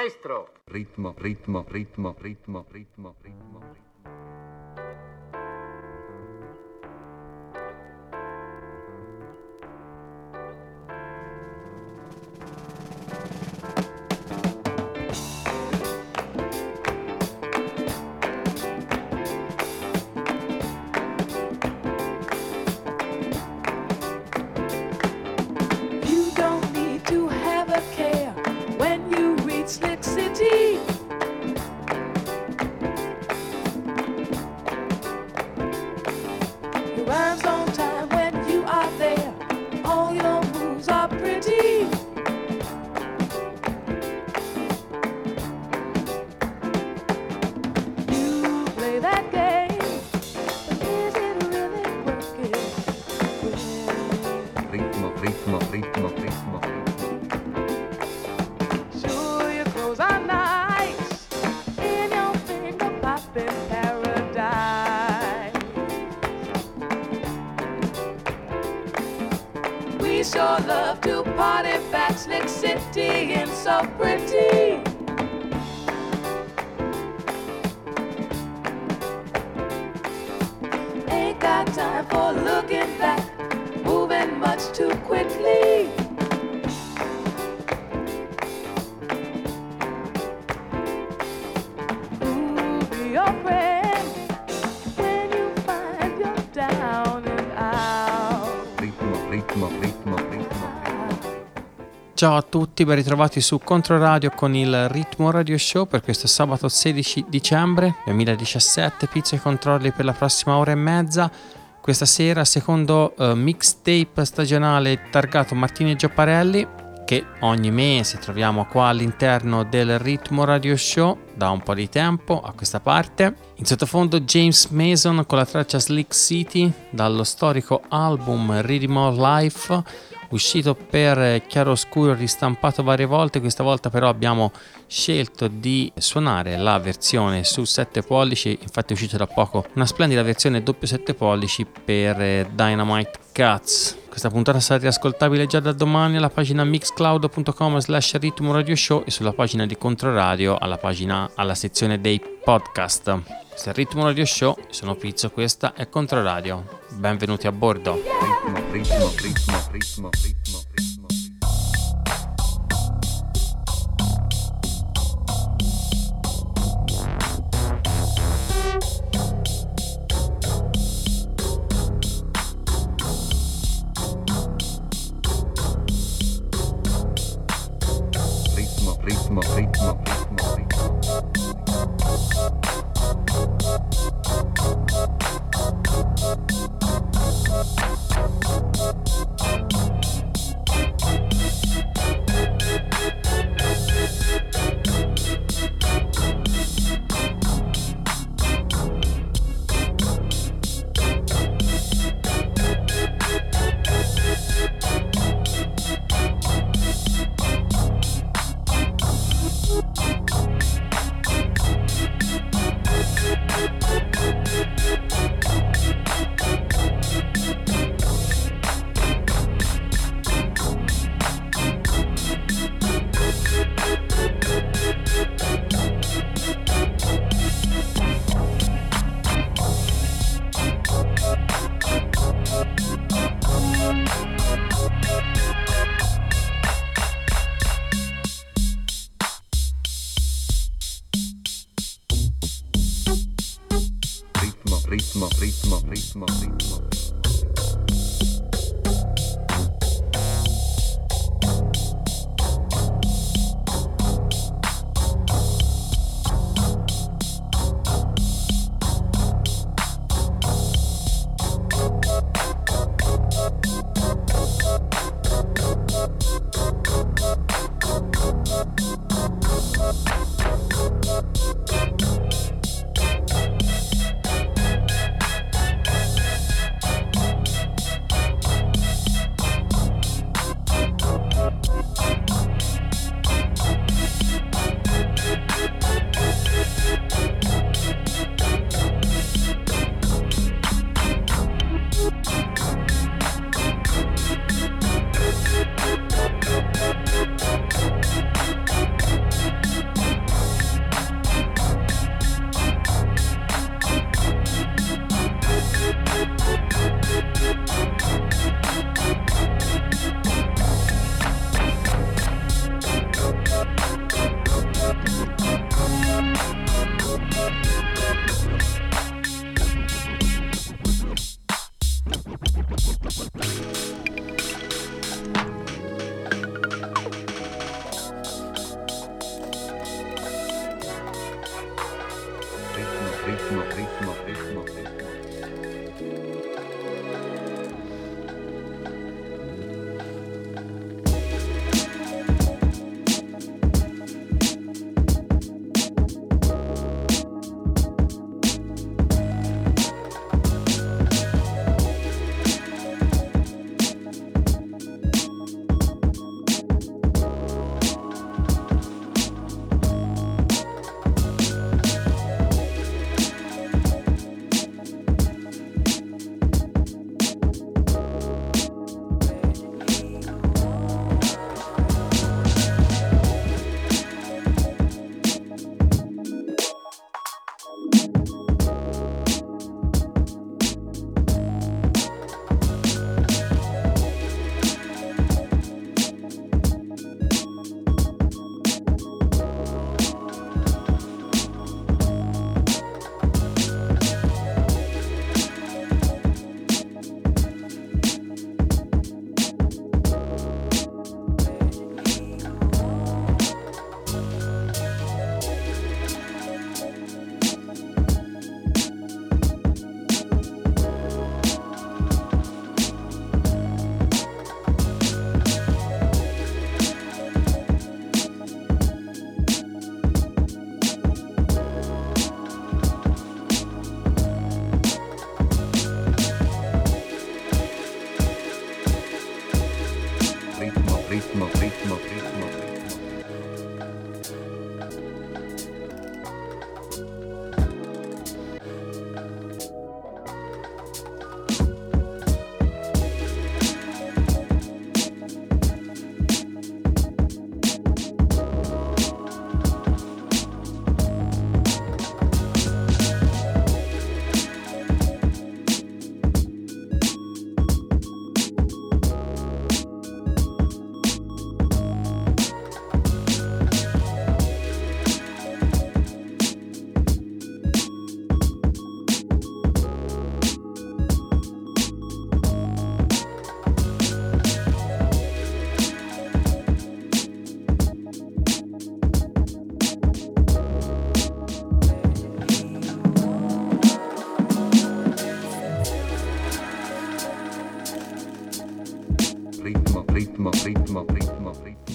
Maestro! Ritmo, ritmo, ritmo, ritmo, ritmo, ritmo. You Ciao a tutti, ben ritrovati su Controradio con il Ritmo Radio Show per questo sabato 16 dicembre 2017. Pizza e controlli per la prossima ora e mezza. Questa sera, secondo eh, mixtape stagionale targato Martini e Giapparelli, che ogni mese troviamo qua all'interno del Ritmo Radio Show da un po' di tempo a questa parte. In sottofondo James Mason con la traccia Slick City dallo storico album Rhythm of Life uscito per chiaroscuro ristampato varie volte. Questa volta però abbiamo scelto di suonare la versione su 7 pollici. Infatti è uscita da poco una splendida versione doppio 7 pollici per eh, Dynamite Cuts questa puntata sarà riascoltabile già da domani alla pagina mixcloud.com slash ritmo radio show e sulla pagina di Controradio alla pagina alla sezione dei podcast questo è il ritmo radio show sono Pizzo questa è Controradio benvenuti a bordo ritmo, ritmo, ritmo, ritmo, ritmo. Thank you.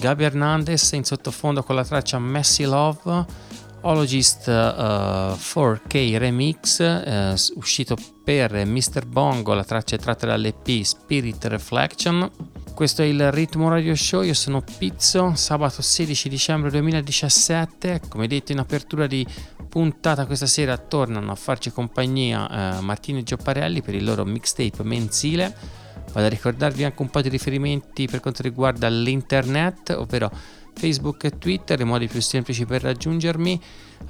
Gabi Hernandez in sottofondo con la traccia Messy Love, Ologist eh, 4K Remix, s- uscito per Mr. Bongo, la traccia è tratta dall'EP Spirit Reflection. Questo è il Ritmo Radio Show, io sono Pizzo, sabato 16 dicembre 2017, come detto in apertura di puntata questa sera tornano a farci compagnia eh, Martino e Giopparelli per il loro mixtape mensile. Vado a ricordarvi anche un po' di riferimenti per quanto riguarda l'internet, ovvero Facebook e Twitter, i modi più semplici per raggiungermi,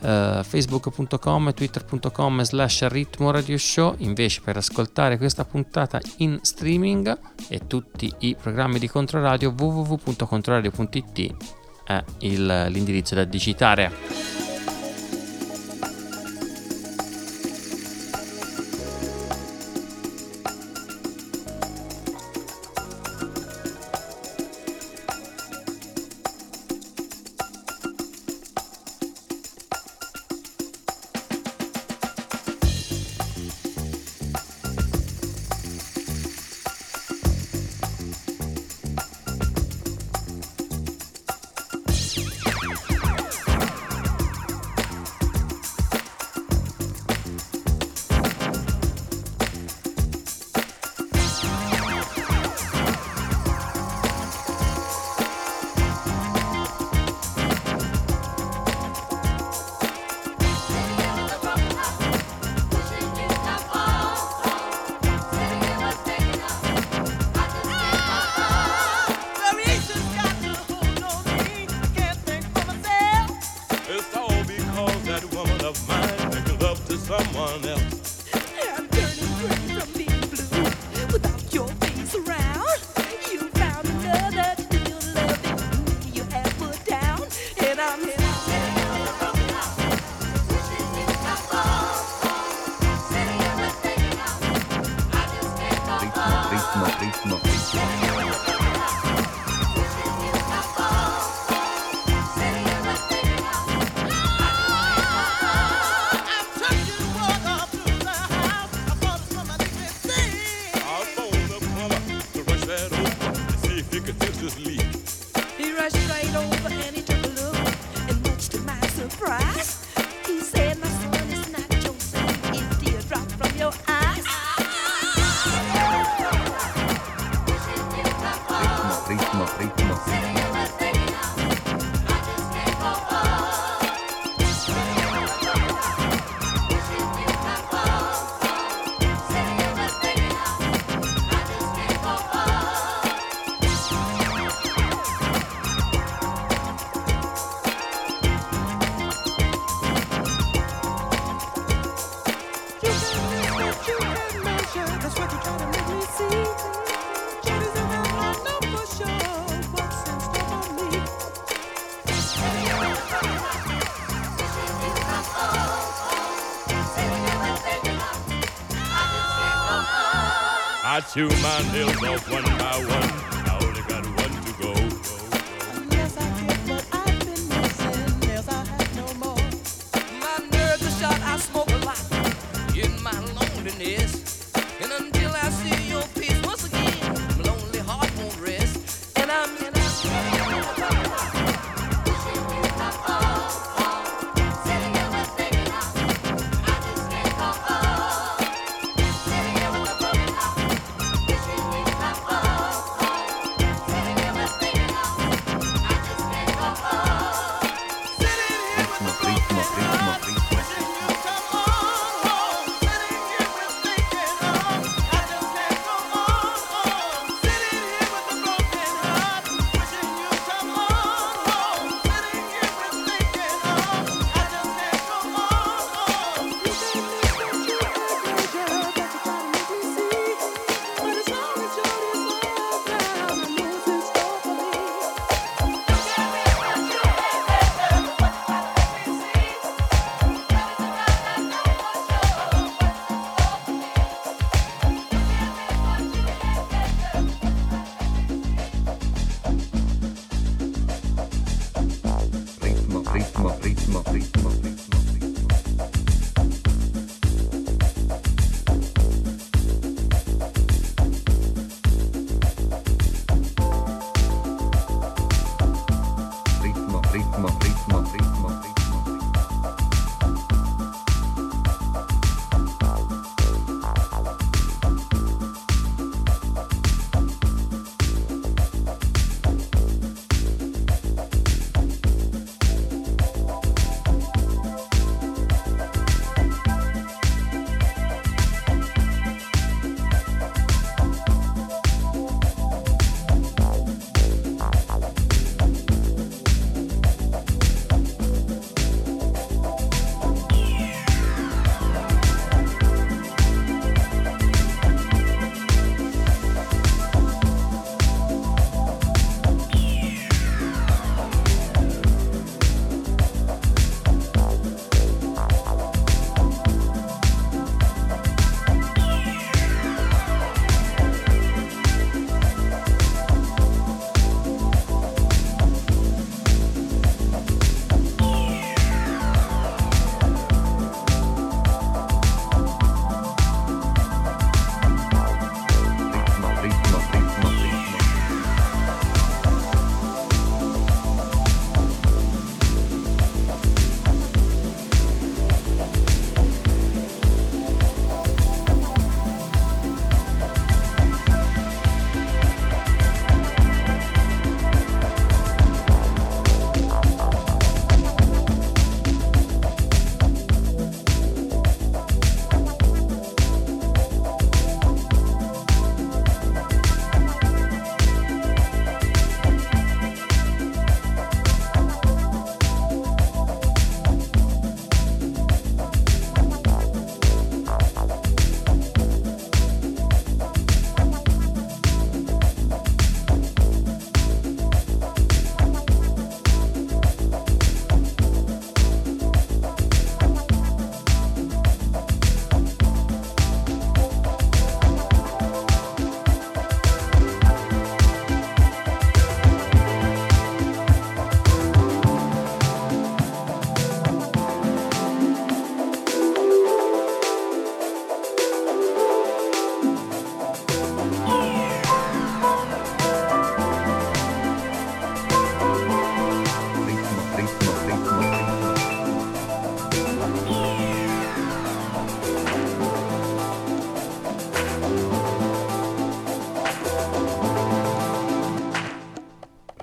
eh, facebook.com e twitter.com slash ritmo radio show, invece per ascoltare questa puntata in streaming e tutti i programmi di Controradio www.controradio.it è il- l'indirizzo da digitare. Ritmo, Chew my nails off one by one.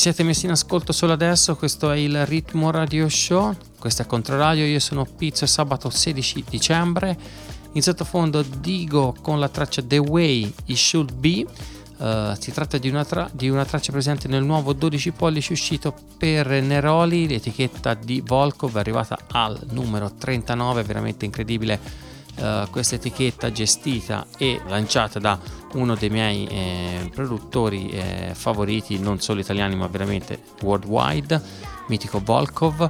Siete messi in ascolto solo adesso, questo è il Ritmo Radio Show. Questa è Controradio, io sono Pizzo, sabato 16 dicembre. In sottofondo Digo con la traccia The Way It Should Be. Uh, si tratta di una, tra- di una, traccia presente nel nuovo 12 pollici uscito per Neroli, l'etichetta di Volkov è arrivata al numero 39, veramente incredibile uh, questa etichetta gestita e lanciata da uno dei miei eh, produttori eh, favoriti, non solo italiani ma veramente worldwide, mitico Volkov,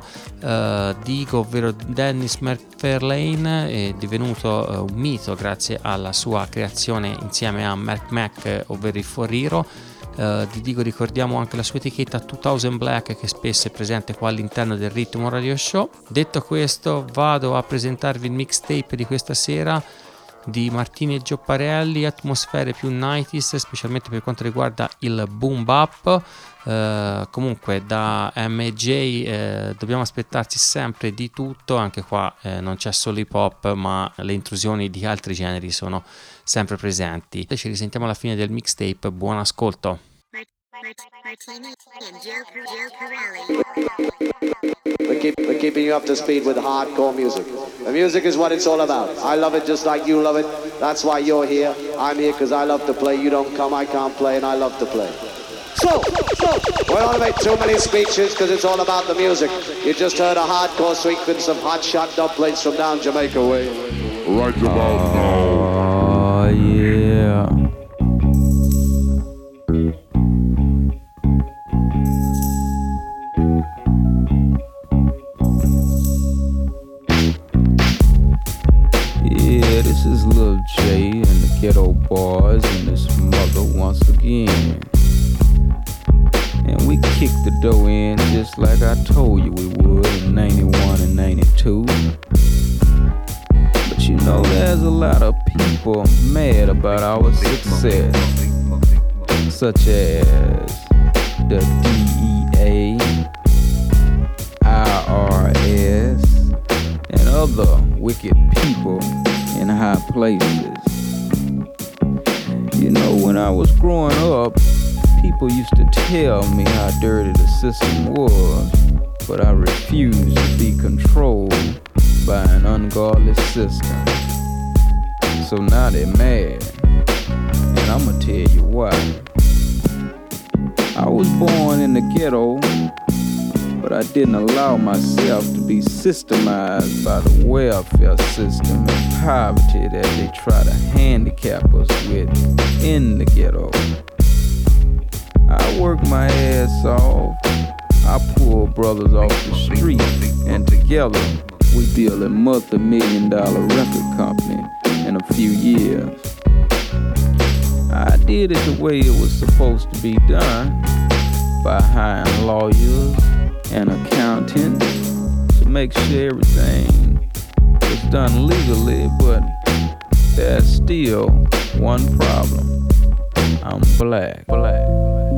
uh, Digo, ovvero Dennis McFarlane, è divenuto uh, un mito grazie alla sua creazione insieme a Mark Mac, ovvero il Foriro Uh, di Digo ricordiamo anche la sua etichetta 2000 Black che spesso è presente qua all'interno del Ritmo Radio Show. Detto questo vado a presentarvi il mixtape di questa sera di Martini e Giopparelli, atmosfere più 90s, specialmente per quanto riguarda il boom bap. Uh, comunque da MJ eh, dobbiamo aspettarci sempre di tutto, anche qua eh, non c'è solo hip hop, ma le intrusioni di altri generi sono sempre presenti. Ci risentiamo alla fine del mixtape, buon ascolto. We're, keep, we're keeping you up to speed with hardcore music. The music is what it's all about. I love it just like you love it. That's why you're here. I'm here because I love to play. You don't come, I can't play, and I love to play. So, so, we don't make too many speeches because it's all about the music. You just heard a hardcore sequence of hot shot dumplings from down Jamaica way. Right about now. Oh, yeah. Yeah, J and the Geto Boys and his mother once again. And we kicked the dough in just like I told you we would in 91 and 92. But you know, there's a lot of people mad about our success, such as the DEA, IRS, and other wicked people high places. You know, when I was growing up, people used to tell me how dirty the system was, but I refused to be controlled by an ungodly system. So now they're mad, and I'ma tell you why. I was born in the ghetto, but I didn't allow myself to be systemized by the welfare system and poverty that they try to handicap us with in the ghetto. I work my ass off. I pull brothers off the street, and together we build a multi-million dollar record company in a few years. I did it the way it was supposed to be done by hiring lawyers and accountants to make sure everything is done legally, but there's still one problem. I'm black. Black.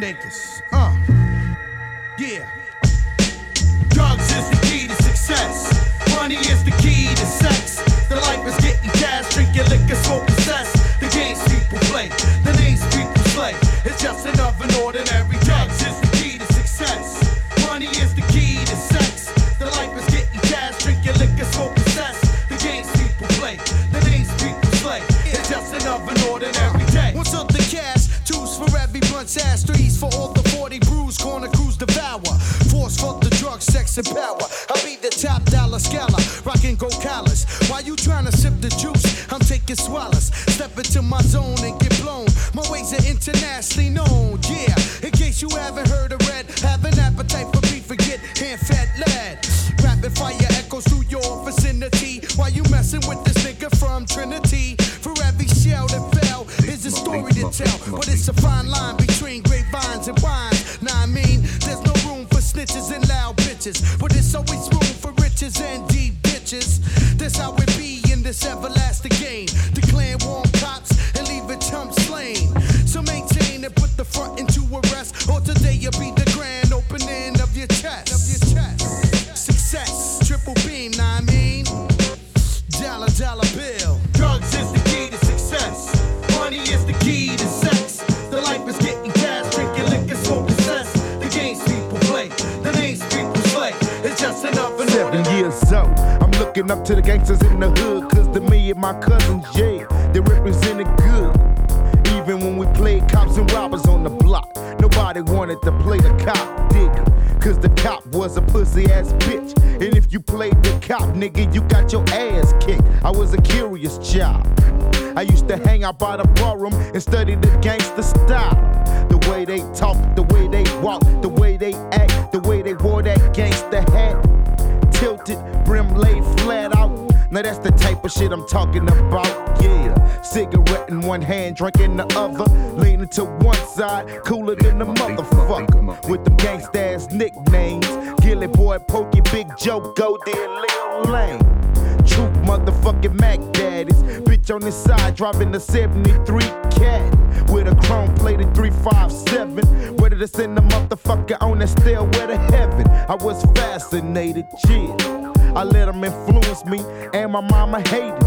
foundators. Looking up to the gangsters in the hood, cause to me and my cousins, yeah, they represented good. Even when we played cops and robbers on the block, nobody wanted to play the cop, digger. Cause the cop was a pussy ass bitch. And if you played the cop, nigga, you got your ass kicked. I was a curious child. I used to hang out by the barroom and study the gangster style. The way they talk, the way they walk, the way they act, the way they wore that gangster hat. Kilted brim laid flat out. Now that's the type of shit I'm talking about, yeah. Cigarette in one hand, drink in the other. Leaning to one side, cooler than the motherfucker. With them gangsta ass nicknames. Gilly Boy, Pokey, Big Joe, Go Dead, Lil Lane. True motherfucking Mac Daddies. Bitch on this side, driving the 73 cat with a chrome plated 357. Whether to send a motherfucker on that stairway to heaven. I was fascinated, chill. I let them influence me, and my mama hated.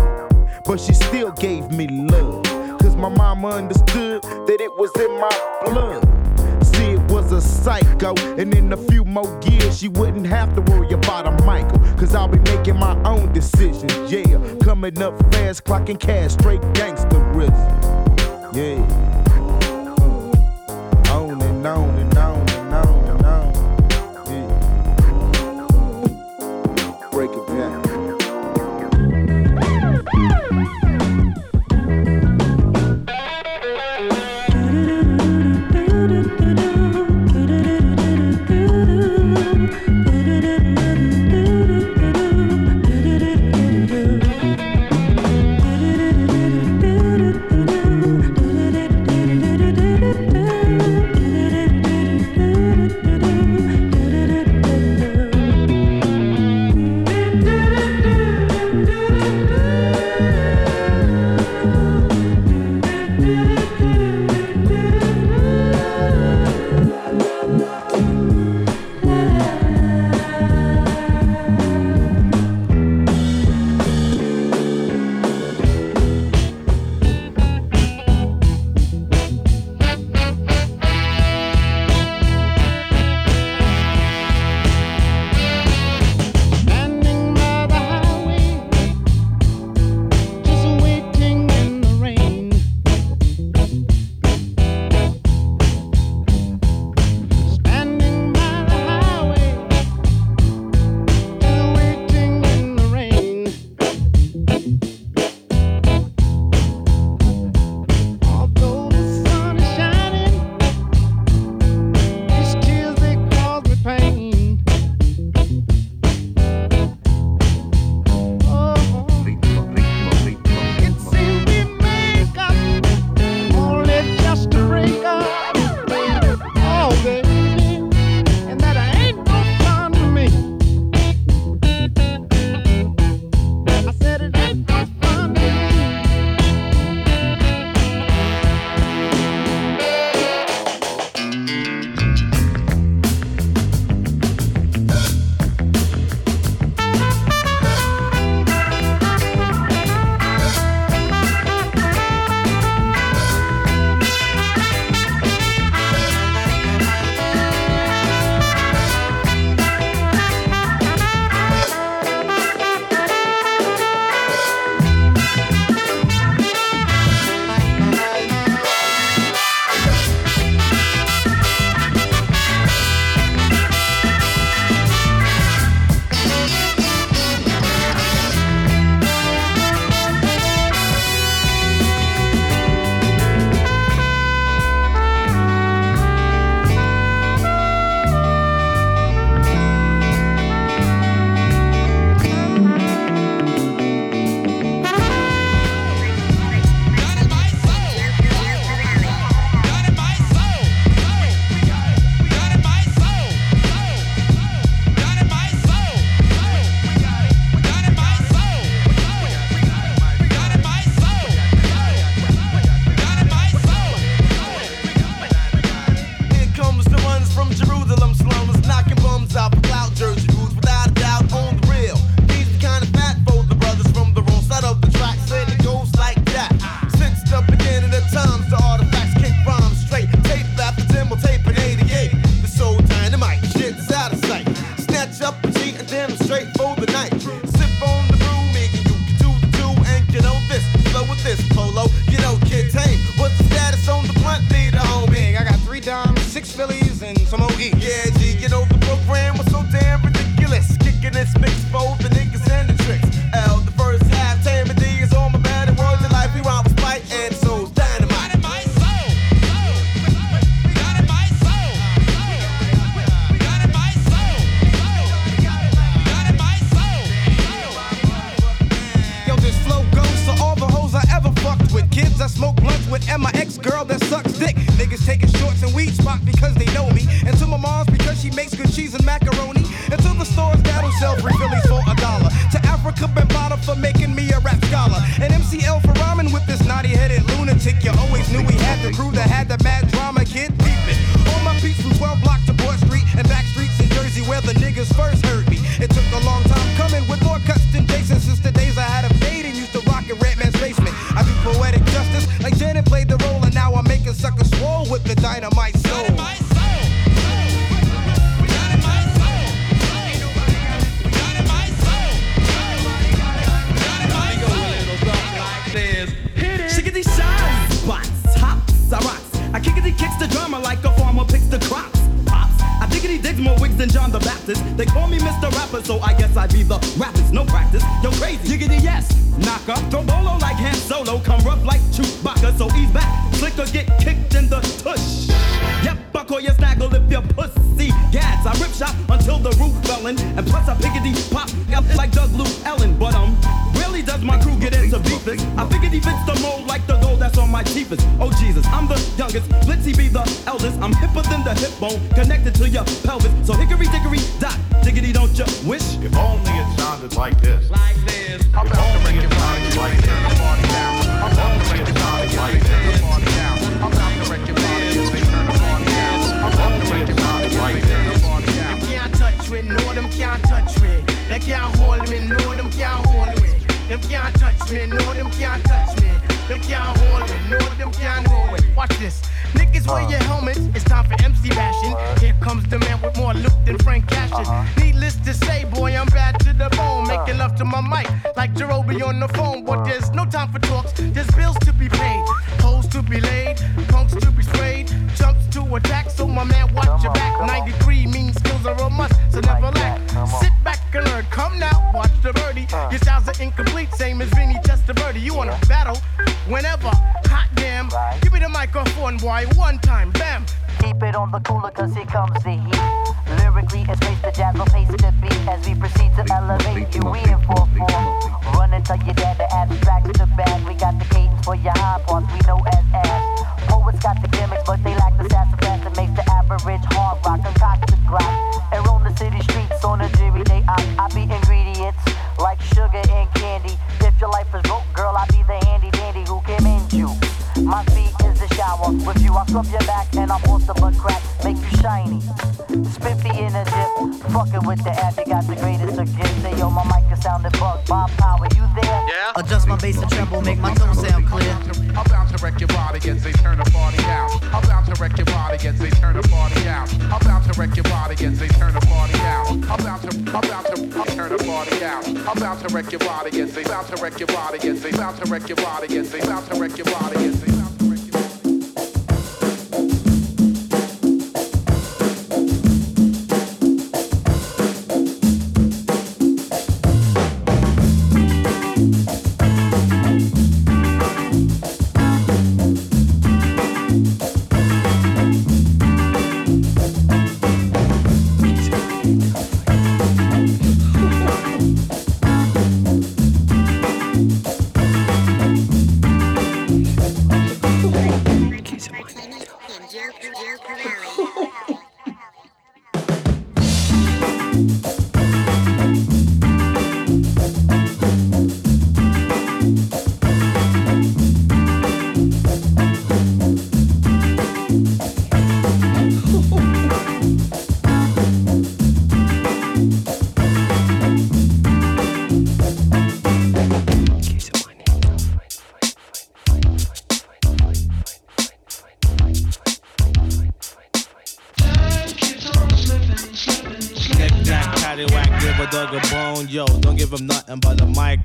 But she still gave me love. Cause my mama understood that it was in my blood was a psycho. And in a few more years, she wouldn't have to worry about a Michael. Cause I'll be making my own decisions, yeah. Coming up fast, clocking cash, straight gangsterism, yeah. known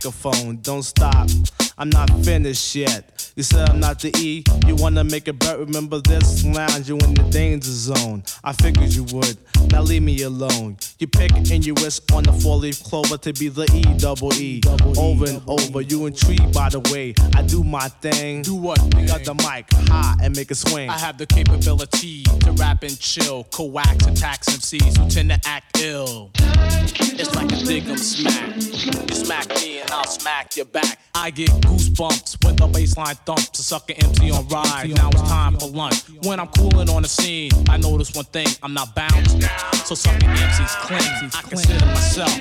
microphone, don't stop. I'm not finished yet. You said I'm not the E, you wanna make it bet. Remember this lounge, you in the danger zone. I figured you would, now leave me alone. You pick and you risk on the four leaf clover to be the E double E. Over and over, you intrigued by the way I do my thing. Do what? We got the mic high and make a swing. I have the capability to rap and chill, coax and tax MCs who tend to act ill. It's like a dig 'em smack. You smack me and I'll smack your back. I get goosebumps when the baseline thumps. A sucker empty on ride. Now it's time for lunch. When I'm cooling on the scene, I notice one thing: I'm not bounced. So sucker MCs. I consider myself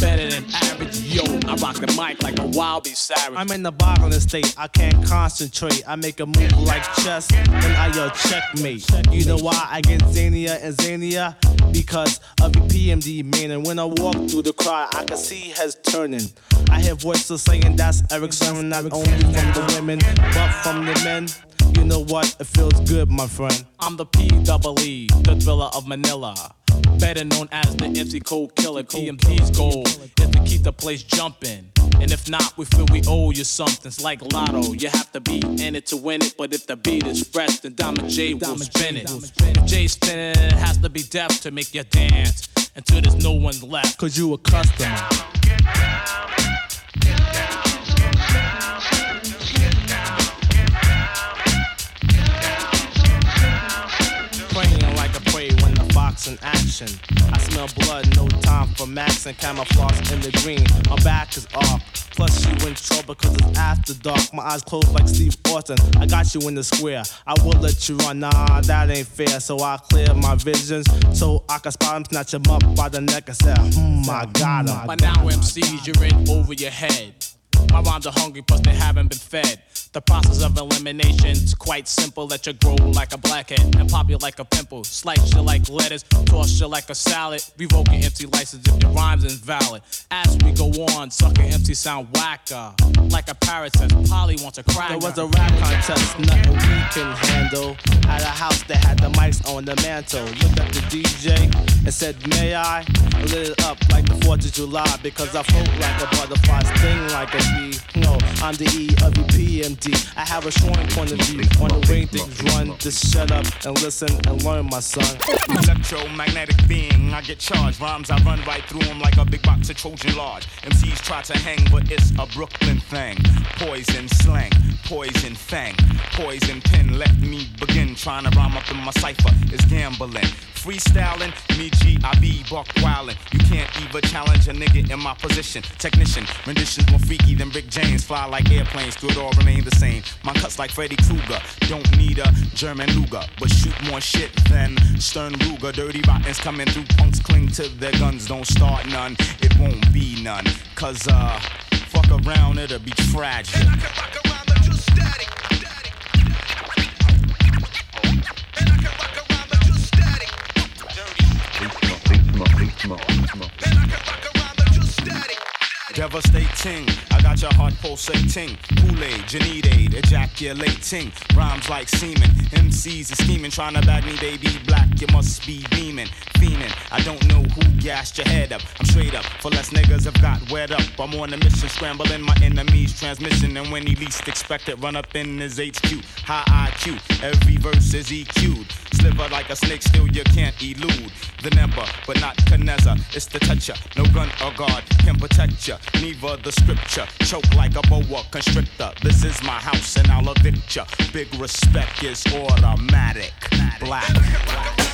better than average. Yo, I rock the mic like a wild beast savage. I'm in the boggling state, I can't concentrate. I make a move like chess, then I yell checkmate. You know why I get zania and zania? Because of the PMD man. And when I walk through the crowd, I can see heads turning. I hear voices saying that's Erick Sermon, not only from the women, but from the men. You know what? It feels good, my friend. I'm the P double E, the thriller of Manila. Better known as the MC Code Killer. PMD's goal is to keep the place jumping. And if not, we feel we owe you something. It's like Lotto. You have to be in it to win it. But if the beat is fresh, then Diamond J will spin it. If J's spinning it, it has to be deaf to make you dance until there's no one left. Cause you a customer. Praying in action. I smell blood, no time for max and camouflage in the green. My back is off. Plus you in trouble cause it's after dark. My eyes closed like Steve Austin. I got you in the square. I will let you run. Nah, that ain't fair. So I clear my visions so I can spot him, snatch him up by the neck and say, hmm, I got him. By now, MCs, you're in over your head. My rhymes are hungry, plus they haven't been fed. The process of elimination's quite simple. Let you grow like a blackhead and pop you like a pimple. Slice you like lettuce, toss you like a salad. Revoke your MC license if your rhyme's invalid. As we go on, sucker MC sound whacker. Like a parrot says, Polly wants a crack. There was a rap contest, nothing we can handle. At a house that had the mics on the mantle. Looked at the DJ and said, May I? Lit it up like the 4th of July because I float like a butterfly, sting like a bee. No, I'm the E of the PMD. I have a strong point of view on the way things run. Just shut up and listen and learn, my son. Electromagnetic being, I get charged. Rhymes, I run right through them like a big box of Trojan Lodge. MCs try to hang, but it's a Brooklyn thing. Poison slang, poison fang, poison pen. Let me begin trying to rhyme up in my cipher. It's gambling. Freestyling, me G, I be buck wildin'. You can't even challenge a nigga in my position. Technician, renditions more freaky than Rick James. Fly like airplanes, through it all remain the same. My cuts like Freddy Krueger. Don't need a German Luger, but shoot more shit than Sturm Ruger. Dirty rottens coming through, punks cling to their guns. Don't start none, it won't be none. Cause, uh, fuck around, it'll be tragic. Devastating, I got your heart pulsating. Kool-Aid, Janide, ejaculating. Rhymes like semen. MCs are scheming, trying to bag me, baby black. You must be beaming, fiending. I don't know who gassed your head up. I'm straight up, for less niggas have got wet up. I'm on a mission, scrambling my enemy's transmission. And when he least expected, run up in his HQ. High IQ, every verse is EQ'd. Sliver like a snake, still you can't elude. The number, but not Caneza. It's the toucher. No gun or guard can protect ya. Neither the scripture. Choke like a boa constrictor. This is my house and I'll evict ya. Big respect is automatic. Black.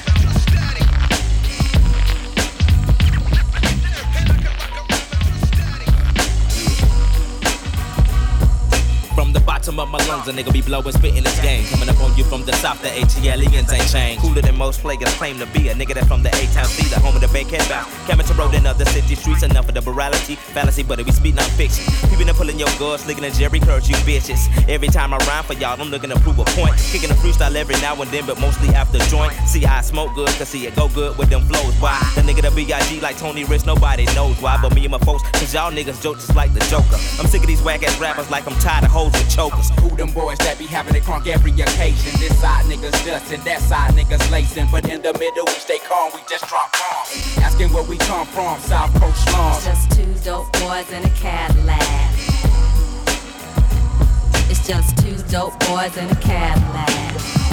Bottom of my lungs, a nigga be blowing, spitting this game. Coming up on you from the south, the ATLiens ain't changed. Cooler than most players claim to be. A nigga that from the A-Town C, the home of the bankhead bound. Coming to road in other city streets, enough of the morality, fallacy, but it be speed, not fiction. People been pulling your guards, licking and Jheri curls, you bitches. Every time I rhyme for y'all, I'm looking to prove a point. Kicking a freestyle every now and then, but mostly after joint. See, I smoke good, cause see it go good with them flows. Why? The nigga that B.I.G. like Tony Rich, nobody knows why, but me and my folks, cause y'all niggas joke just like the Joker. I'm sick of these whack ass rappers like I'm tired of hoes with chokers. Who them boys that be having it crunk every occasion? This side niggas dustin', that side niggas lacing. But in the middle, we stay calm, we just drop bombs. Asking where we come from, South Coast slums. Just two dope boys in a Cadillac. It's just two dope boys in a Cadillac.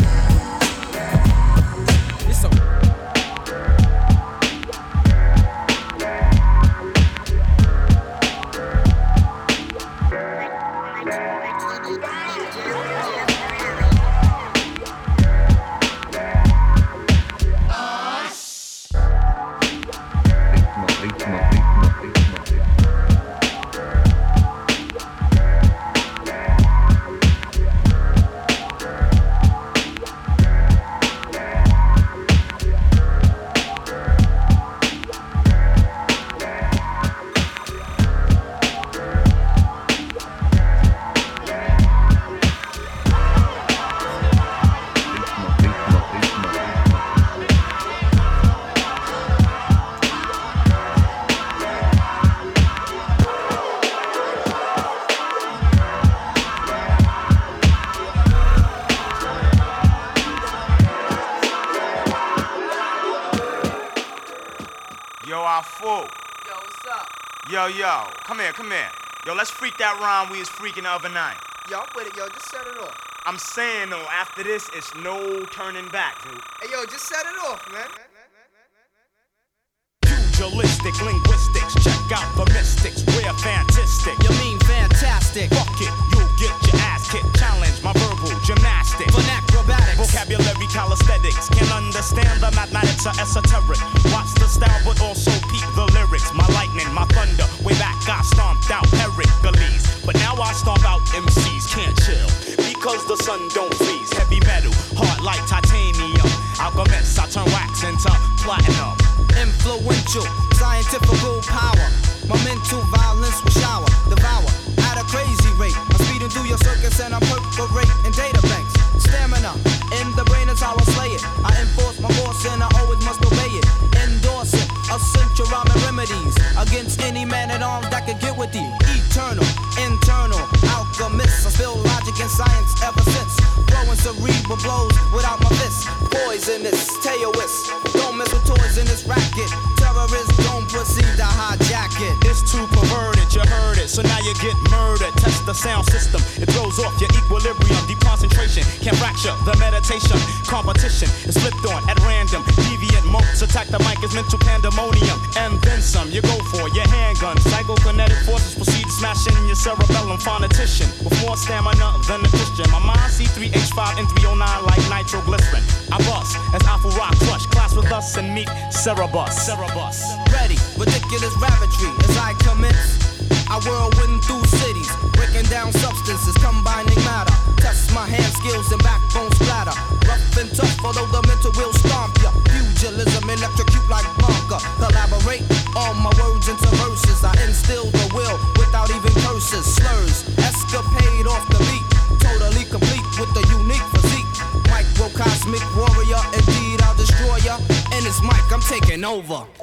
Yo, yo, come here, come here. Yo, let's freak that rhyme we was freaking the other night. Yo, I'm with it, yo. Just set it off. I'm saying though, after this, it's no turning back, dude. Hey, yo, just set it off, man. Pugilistic linguistics, check out the mystics, we're fantastic. You mean fantastic? Fuck it, you'll get your ass kicked. Challenge my verbal gymnastics. Acrobatics. Vocabulary calisthenics. Can understand the mathematics are esoteric. Watch the style, but also peep the lyrics. My lightning, my thunder. MCs. Can't chill. Because the sun don't freeze. Heavy metal, hard like titanium. Alchemist, I turn wax into platinum. Influential, scientifical power. My mental violence will shower, devour Taoist. Don't mess with toys in this racket. Terrorists don't proceed to hijack it. It's too perverted, you heard it, so now you get murdered. Test the sound system, it throws off your equilibrium. Deep concentration can fracture the meditation. Competition is flipped on at random. Deviant monks attack the mic as mental pandemonium. And then some, you go for your handgun. Psychokinetic forces proceed to smash in your cerebellum. Phonetician with more stamina than a Christian. My mind C3H5 and 309 like nitroglycerin. I bust as Alpha Rock crush. Class with us and meet Cerberus. Cerberus. Ready, ridiculous ravatry as I commence. I whirlwind through cities, breaking down substances, combining matter. Test my hand skills and backbone splatter. Rough and tough, although the over.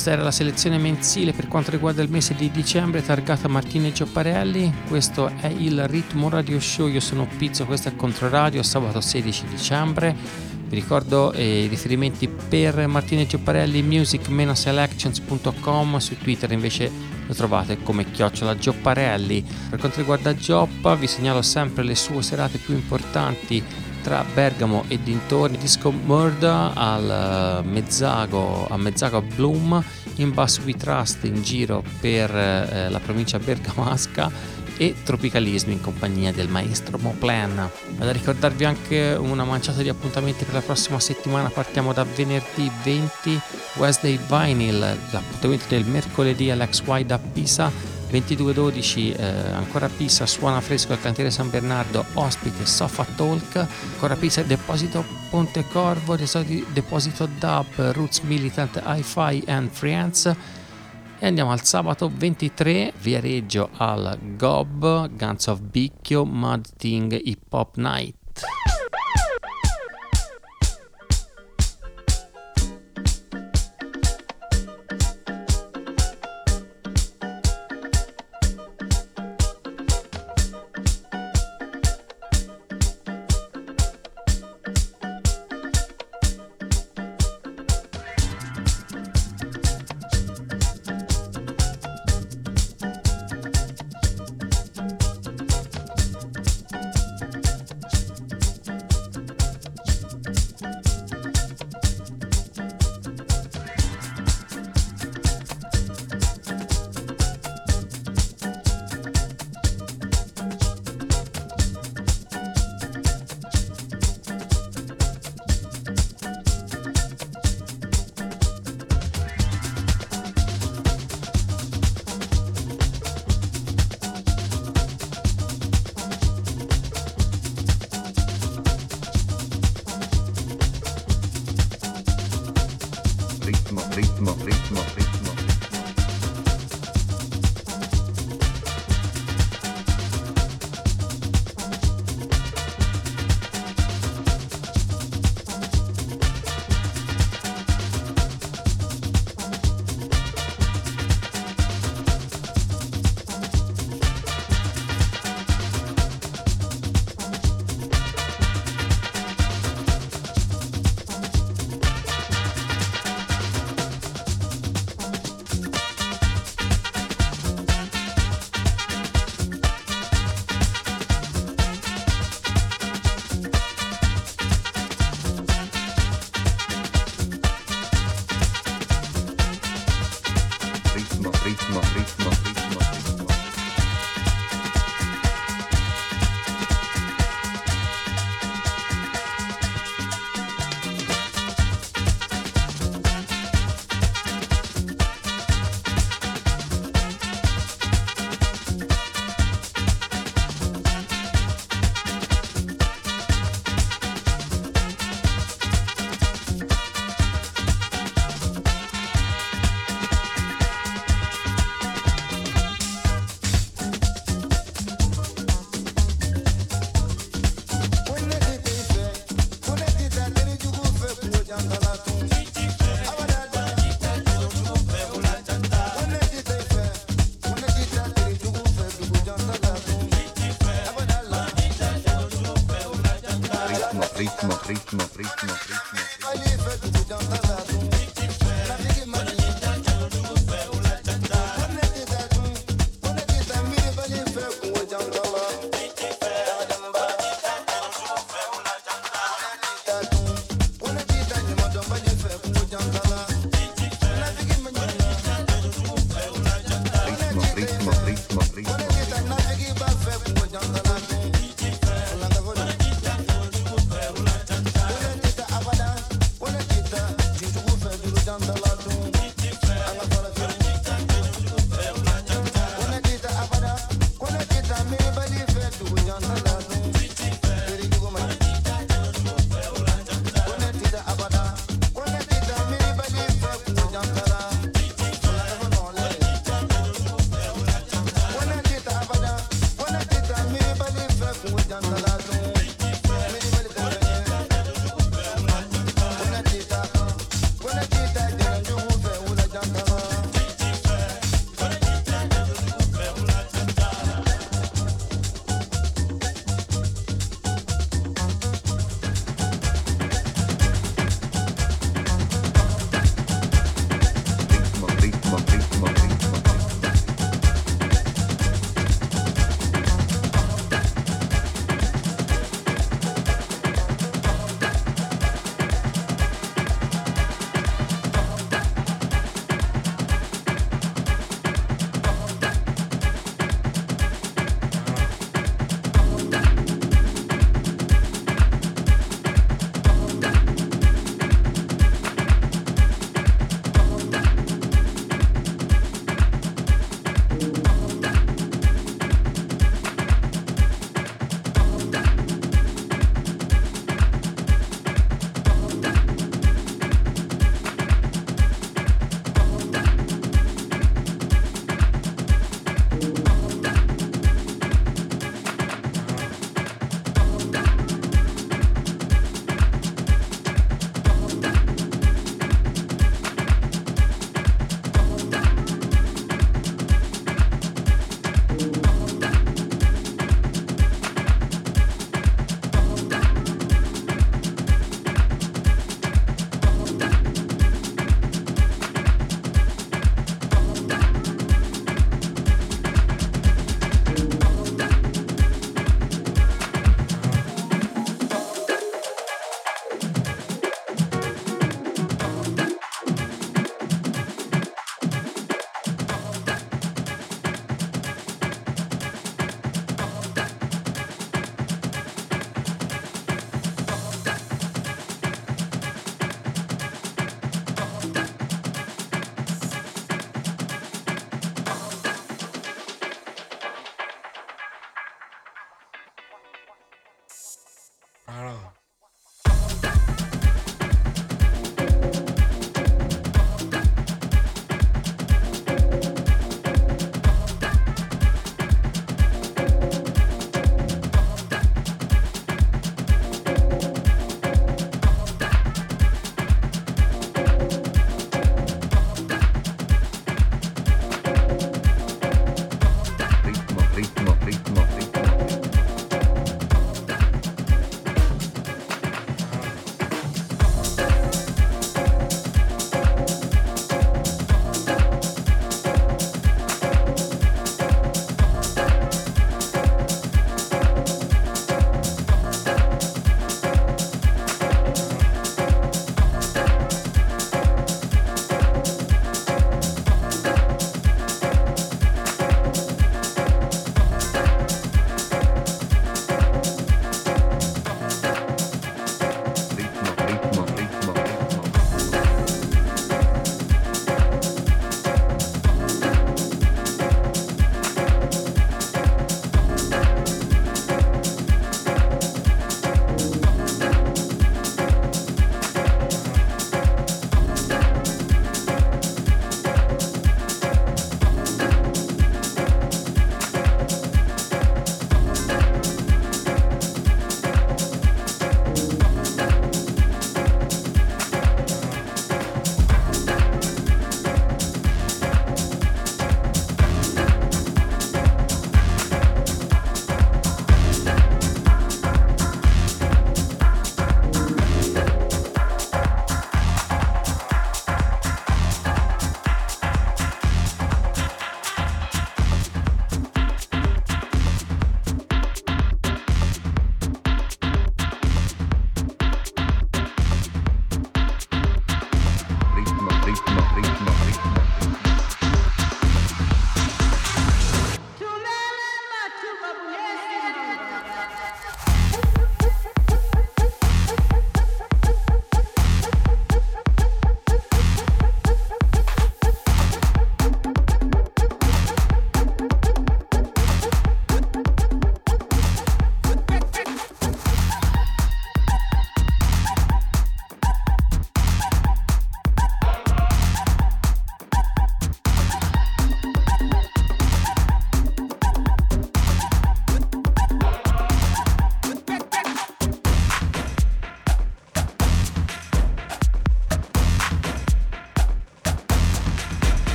Questa era la selezione mensile per quanto riguarda il mese di dicembre targata Martina e Giopparelli. Questo è il Ritmo Radio Show. Io sono Pizzo, questo è Controradio, sabato 16 dicembre. Vi ricordo eh, i riferimenti per Martina e Giopparelli music-selections.com su Twitter invece lo trovate come chiocciola Giopparelli. Per quanto riguarda Gioppa vi segnalo sempre le sue serate più importanti tra Bergamo e dintorni Disco Murder al Mezzago, a Mezzago a Bloom in Bus We Trust in giro per eh, la provincia bergamasca e Tropicalismo in compagnia del maestro Moplan. Vado a ricordarvi anche una manciata di appuntamenti per la prossima settimana, partiamo da venerdì 20 Wednesday Vinyl, l'appuntamento del mercoledì all'XY da Pisa 22-12 eh, ancora Pisa suona fresco al cantiere San Bernardo ospite Sofa Talk ancora Pisa Deposito Ponte Corvo Deposito Dub Roots Militant Hi-Fi and Friends. E andiamo al sabato 23 Viareggio al Gob Guns of Bicchio Mud Ting Hip Hop Night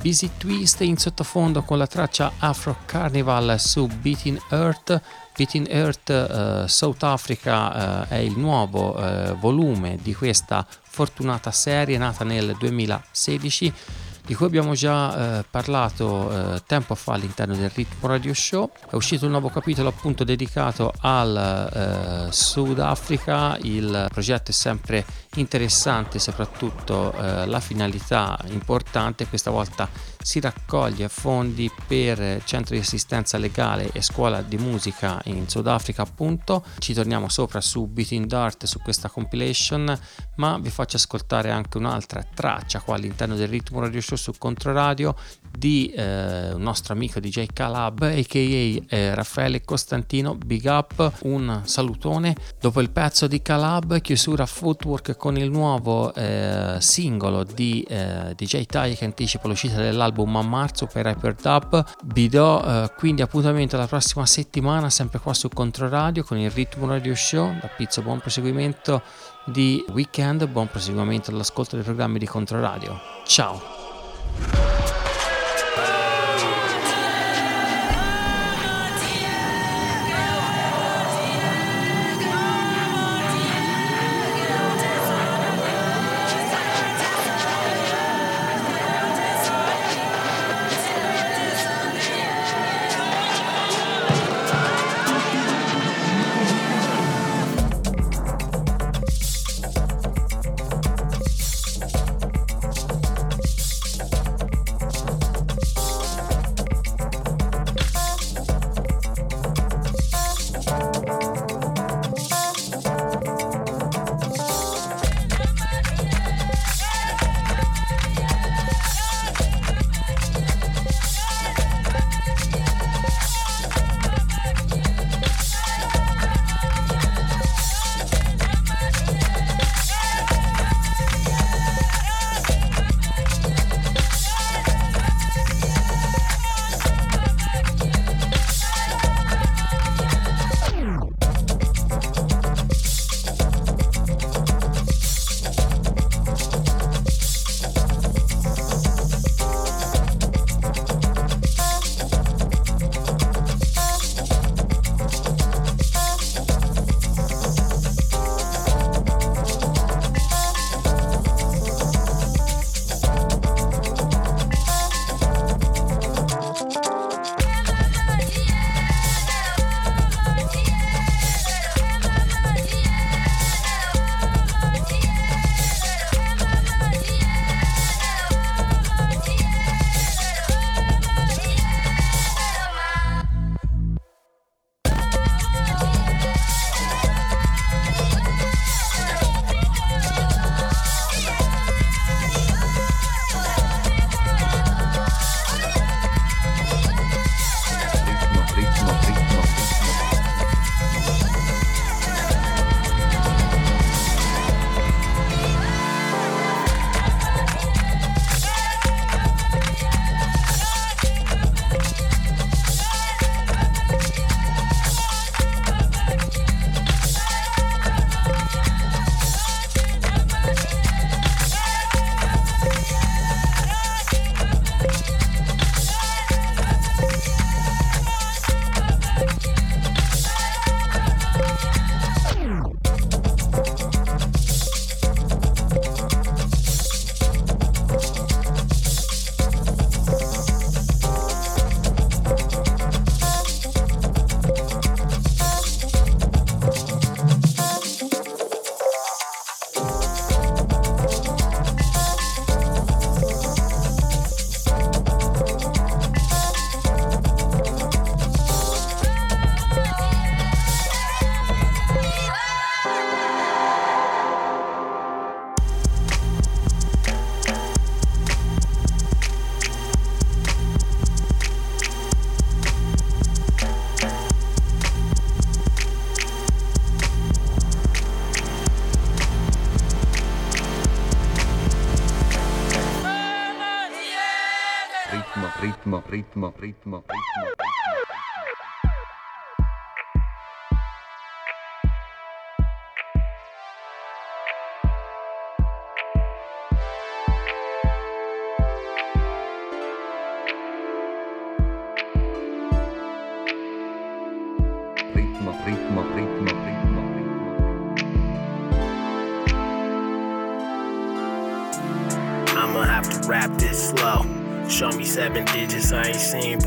Busy Twist in sottofondo con la traccia Afro Carnival su Beating Earth. Beating Earth eh, South Africa eh, è il nuovo eh, volume di questa fortunata serie nata nel 2016 di cui abbiamo già eh, parlato eh, tempo fa all'interno del Ritmo Radio Show. È uscito un nuovo capitolo appunto dedicato al eh, Sudafrica, il progetto è sempre interessante, soprattutto eh, la finalità importante, questa volta si raccoglie fondi per centro di assistenza legale e scuola di musica in Sudafrica appunto. Ci torniamo sopra su Beating Dart su questa compilation, ma vi faccio ascoltare anche un'altra traccia qua all'interno del Ritmo Radio Show su Controradio di eh, un nostro amico DJ Calab aka eh, Raffaele Costantino Big Up un salutone dopo il pezzo di Calab chiusura Footwork con il nuovo eh, singolo di eh, DJ Tai che anticipa l'uscita dell'album a marzo per Hyperdub vi do eh, quindi appuntamento la prossima settimana sempre qua su Controradio con il Ritmo Radio Show da Pizzo buon proseguimento di weekend buon proseguimento all'ascolto dei programmi di Controradio ciao ritmo. I ain't seen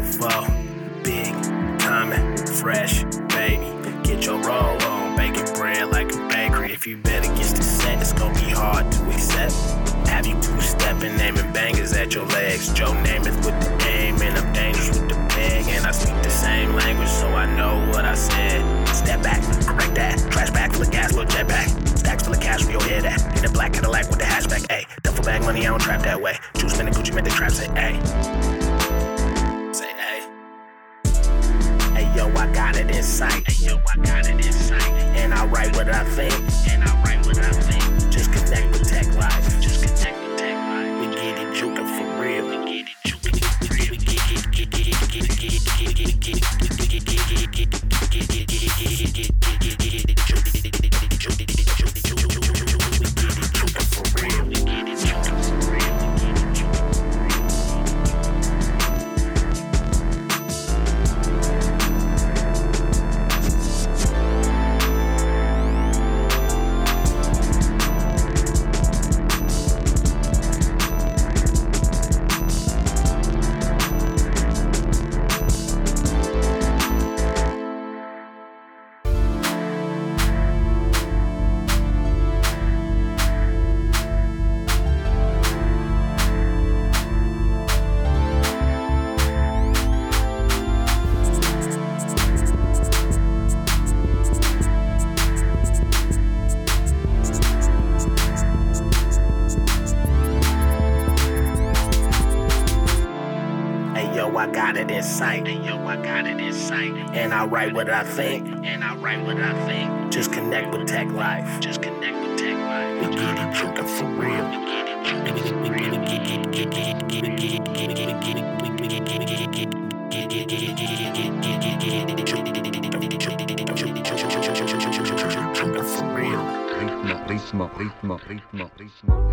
write what I think. And I write what I think. Just connect with Tech Life. Just connect with Tech Life. We get it jumping for real. We for real. We get it jumping for. Ritmo, ritmo, ritmo, ritmo.